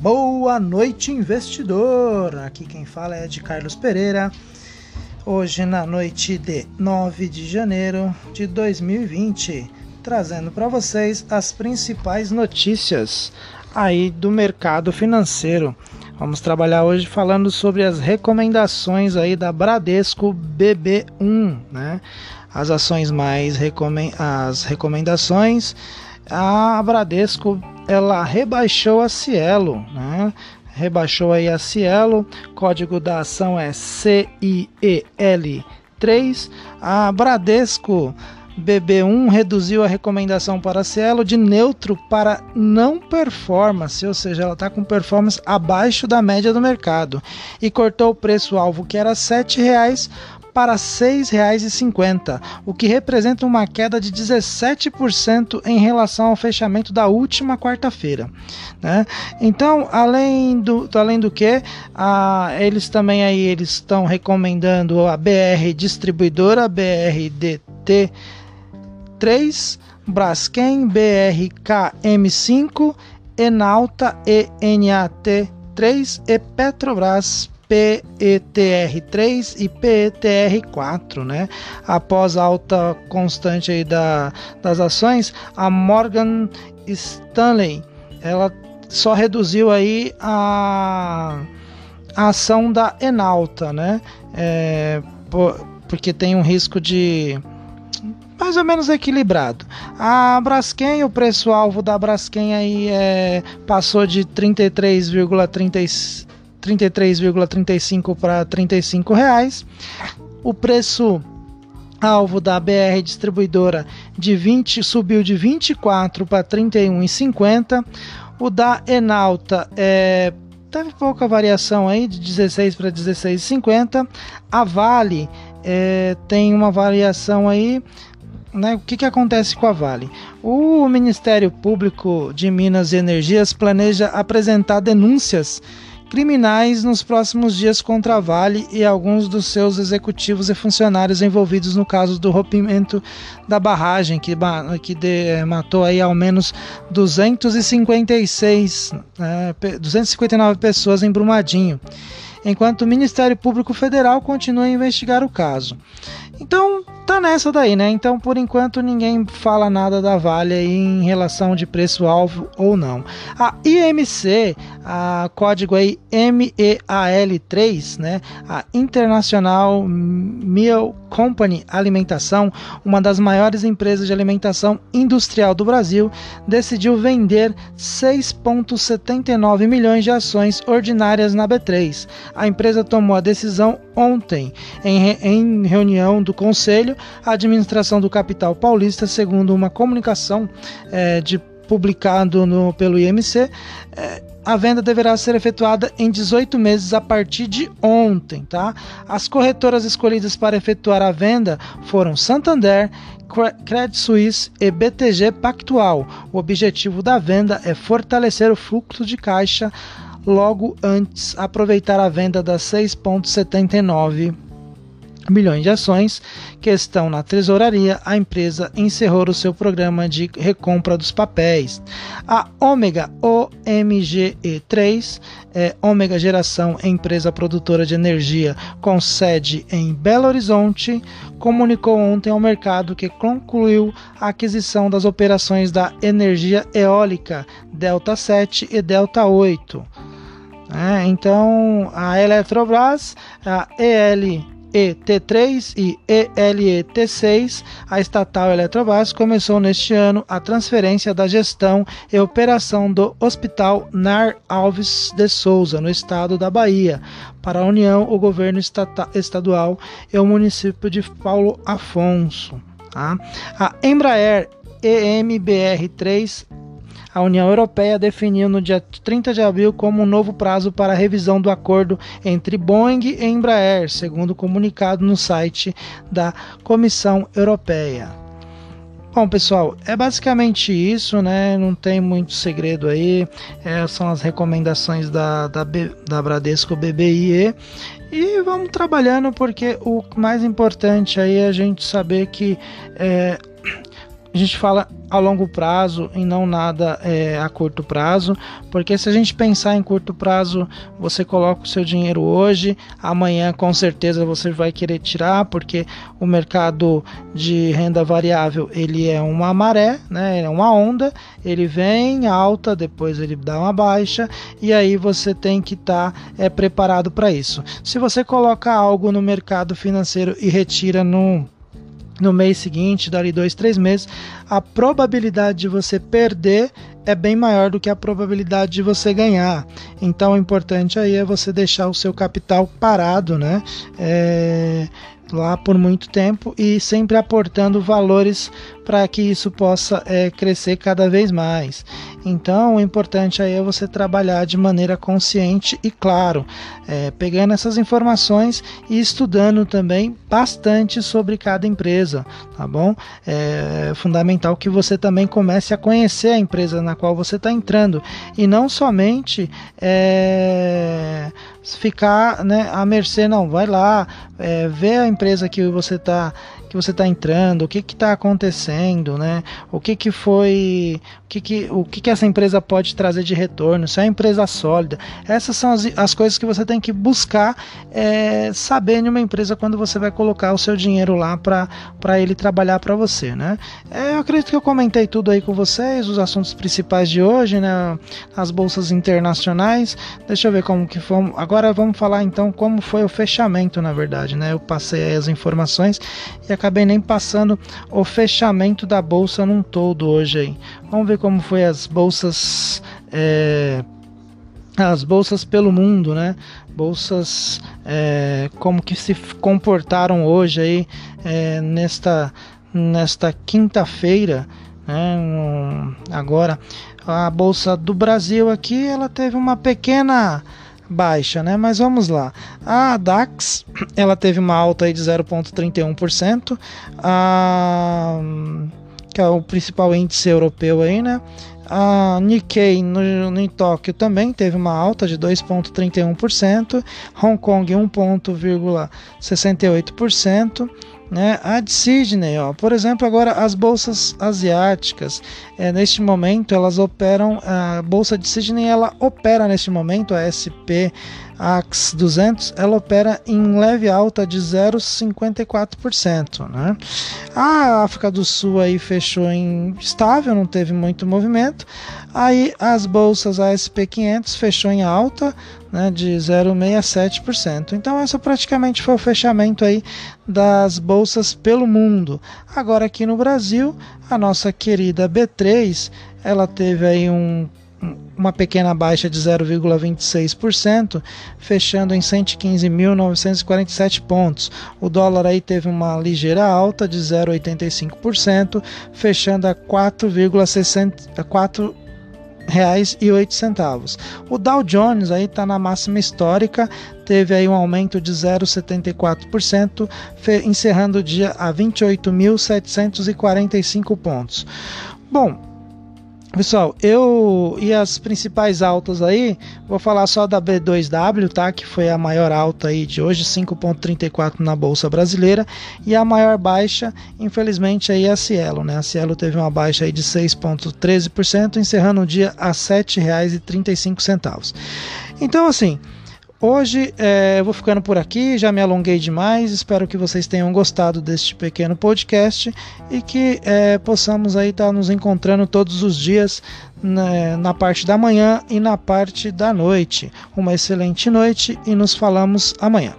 Boa noite, investidor! Aqui quem fala é de Carlos Pereira. Hoje, na noite de 9 de janeiro de 2020, trazendo para vocês as principais notícias aí do mercado financeiro. Vamos trabalhar hoje falando sobre as recomendações aí da Bradesco BB1, né? As ações mais recomend... as recomendações a Bradesco ela rebaixou a Cielo, né? Rebaixou aí a Cielo, código da ação é CIEL3. A Bradesco BB1 reduziu a recomendação para Cielo de neutro para não performance, ou seja, ela está com performance abaixo da média do mercado e cortou o preço-alvo que era R$ 7,00 para R$ 6,50, o que representa uma queda de 17% em relação ao fechamento da última quarta-feira. Né? Então, além do, além do que, a, eles também aí eles estão recomendando a BR distribuidora BRDT 3, Braskem BRKM5, Enalta ENAT3 e Petrobras PETR3 e PETR4, né? Após a alta constante aí da, das ações, a Morgan Stanley, ela só reduziu aí a, a ação da Enalta, né? É, por, porque tem um risco de mais ou menos equilibrado. A Braskem, o preço-alvo da Braskem aí é, passou de 33,36 33,35 para 35 reais. O preço alvo da BR distribuidora de 20 subiu de 24 para 31,50. O da Enalta é, teve pouca variação aí de 16 para 16,50. A Vale é, tem uma variação aí né, o que, que acontece com a Vale? O Ministério Público de Minas e Energias planeja apresentar denúncias criminais nos próximos dias contra a Vale e alguns dos seus executivos e funcionários envolvidos no caso do rompimento da barragem, que, que de, matou aí ao menos 256, é, 259 pessoas em Brumadinho, enquanto o Ministério Público Federal continua a investigar o caso. Então, tá nessa daí, né? Então, por enquanto, ninguém fala nada da Vale aí em relação de preço-alvo ou não. A IMC, a código aí MEAL3, né? A International Meal Company Alimentação, uma das maiores empresas de alimentação industrial do Brasil, decidiu vender 6,79 milhões de ações ordinárias na B3. A empresa tomou a decisão ontem, em, em reunião do Conselho, a administração do capital paulista, segundo uma comunicação é, de publicado no, pelo IMC, é, a venda deverá ser efetuada em 18 meses a partir de ontem, tá? As corretoras escolhidas para efetuar a venda foram Santander, Credit Suisse e BTG Pactual. O objetivo da venda é fortalecer o fluxo de caixa logo antes aproveitar a venda das 6,79 milhões de ações que estão na tesouraria, a empresa encerrou o seu programa de recompra dos papéis. A Ômega OMGE3, é, Ômega Geração, empresa produtora de energia com sede em Belo Horizonte, comunicou ontem ao mercado que concluiu a aquisição das operações da energia eólica Delta 7 e Delta 8 é, então a Eletrobras, a ELET3 e ELET6, a estatal Eletrobras, começou neste ano a transferência da gestão e operação do Hospital Nar Alves de Souza, no estado da Bahia, para a União, o governo estadual e o município de Paulo Afonso. Tá? A Embraer EMBR3 a União Europeia definiu no dia 30 de abril como um novo prazo para a revisão do acordo entre Boeing e Embraer, segundo comunicado no site da Comissão Europeia. Bom, pessoal, é basicamente isso, né? Não tem muito segredo aí. É, são as recomendações da, da, da Bradesco BBIE. E vamos trabalhando porque o mais importante aí é a gente saber que é, a gente fala a longo prazo e não nada é, a curto prazo, porque se a gente pensar em curto prazo, você coloca o seu dinheiro hoje, amanhã com certeza você vai querer tirar, porque o mercado de renda variável ele é uma maré, né? É uma onda, ele vem alta, depois ele dá uma baixa e aí você tem que estar tá, é, preparado para isso. Se você coloca algo no mercado financeiro e retira no no mês seguinte, dali dois, três meses, a probabilidade de você perder é bem maior do que a probabilidade de você ganhar. Então, o importante aí é você deixar o seu capital parado, né? É, lá por muito tempo e sempre aportando valores para que isso possa é, crescer cada vez mais. Então, o importante aí é você trabalhar de maneira consciente e, claro, é, pegando essas informações e estudando também bastante sobre cada empresa, tá bom? É fundamental que você também comece a conhecer a empresa na qual você está entrando e não somente é, ficar né, à mercê, não. Vai lá, é, vê a empresa que você está que você está entrando, o que está acontecendo, né? O que, que foi, o que, que, o que, que essa empresa pode trazer de retorno, se é uma empresa sólida. Essas são as, as coisas que você tem que buscar é, saber em uma empresa quando você vai colocar o seu dinheiro lá para ele trabalhar para você, né? É, eu acredito que eu comentei tudo aí com vocês, os assuntos principais de hoje, né? As bolsas internacionais. Deixa eu ver como que foi. Agora vamos falar então como foi o fechamento, na verdade, né? Eu passei as informações e acabei nem passando o fechamento da bolsa num todo hoje aí. Vamos ver como foi as bolsas é, as bolsas pelo mundo, né? Bolsas é, como que se comportaram hoje aí é, nesta nesta quinta-feira, né? Agora a bolsa do Brasil aqui ela teve uma pequena baixa, né? Mas vamos lá. A DAX, ela teve uma alta aí de 0.31%, a que é o principal índice europeu aí, né? A Nikkei no, no, em Tóquio também teve uma alta de 2,31%, Hong Kong 1,68%, né? A de Sydney, ó, por exemplo, agora as bolsas asiáticas, é, neste momento elas operam, a bolsa de Sydney ela opera neste momento, a SP AX 200, ela opera em leve alta de 0,54%, né? A África do Sul aí fechou em estável, não teve muito movimento. Aí as bolsas ASP 500 fechou em alta, né, de 0,67%. Então essa praticamente foi o fechamento aí das bolsas pelo mundo. Agora aqui no Brasil, a nossa querida B3, ela teve aí um uma pequena baixa de 0,26%, fechando em 115.947 pontos. O dólar aí teve uma ligeira alta de 0,85%, fechando a 4,64 reais e oito centavos. O Dow Jones aí está na máxima histórica, teve aí um aumento de 0,74%, encerrando o dia a 28.745 pontos. Bom, Pessoal, eu e as principais altas aí, vou falar só da B2W, tá? Que foi a maior alta aí de hoje, 5.34 na bolsa brasileira, e a maior baixa, infelizmente aí é a Cielo, né? A Cielo teve uma baixa aí de 6.13%, encerrando o dia a R$ 7,35. Então, assim, Hoje é, eu vou ficando por aqui, já me alonguei demais. Espero que vocês tenham gostado deste pequeno podcast e que é, possamos aí estar tá nos encontrando todos os dias né, na parte da manhã e na parte da noite. Uma excelente noite e nos falamos amanhã.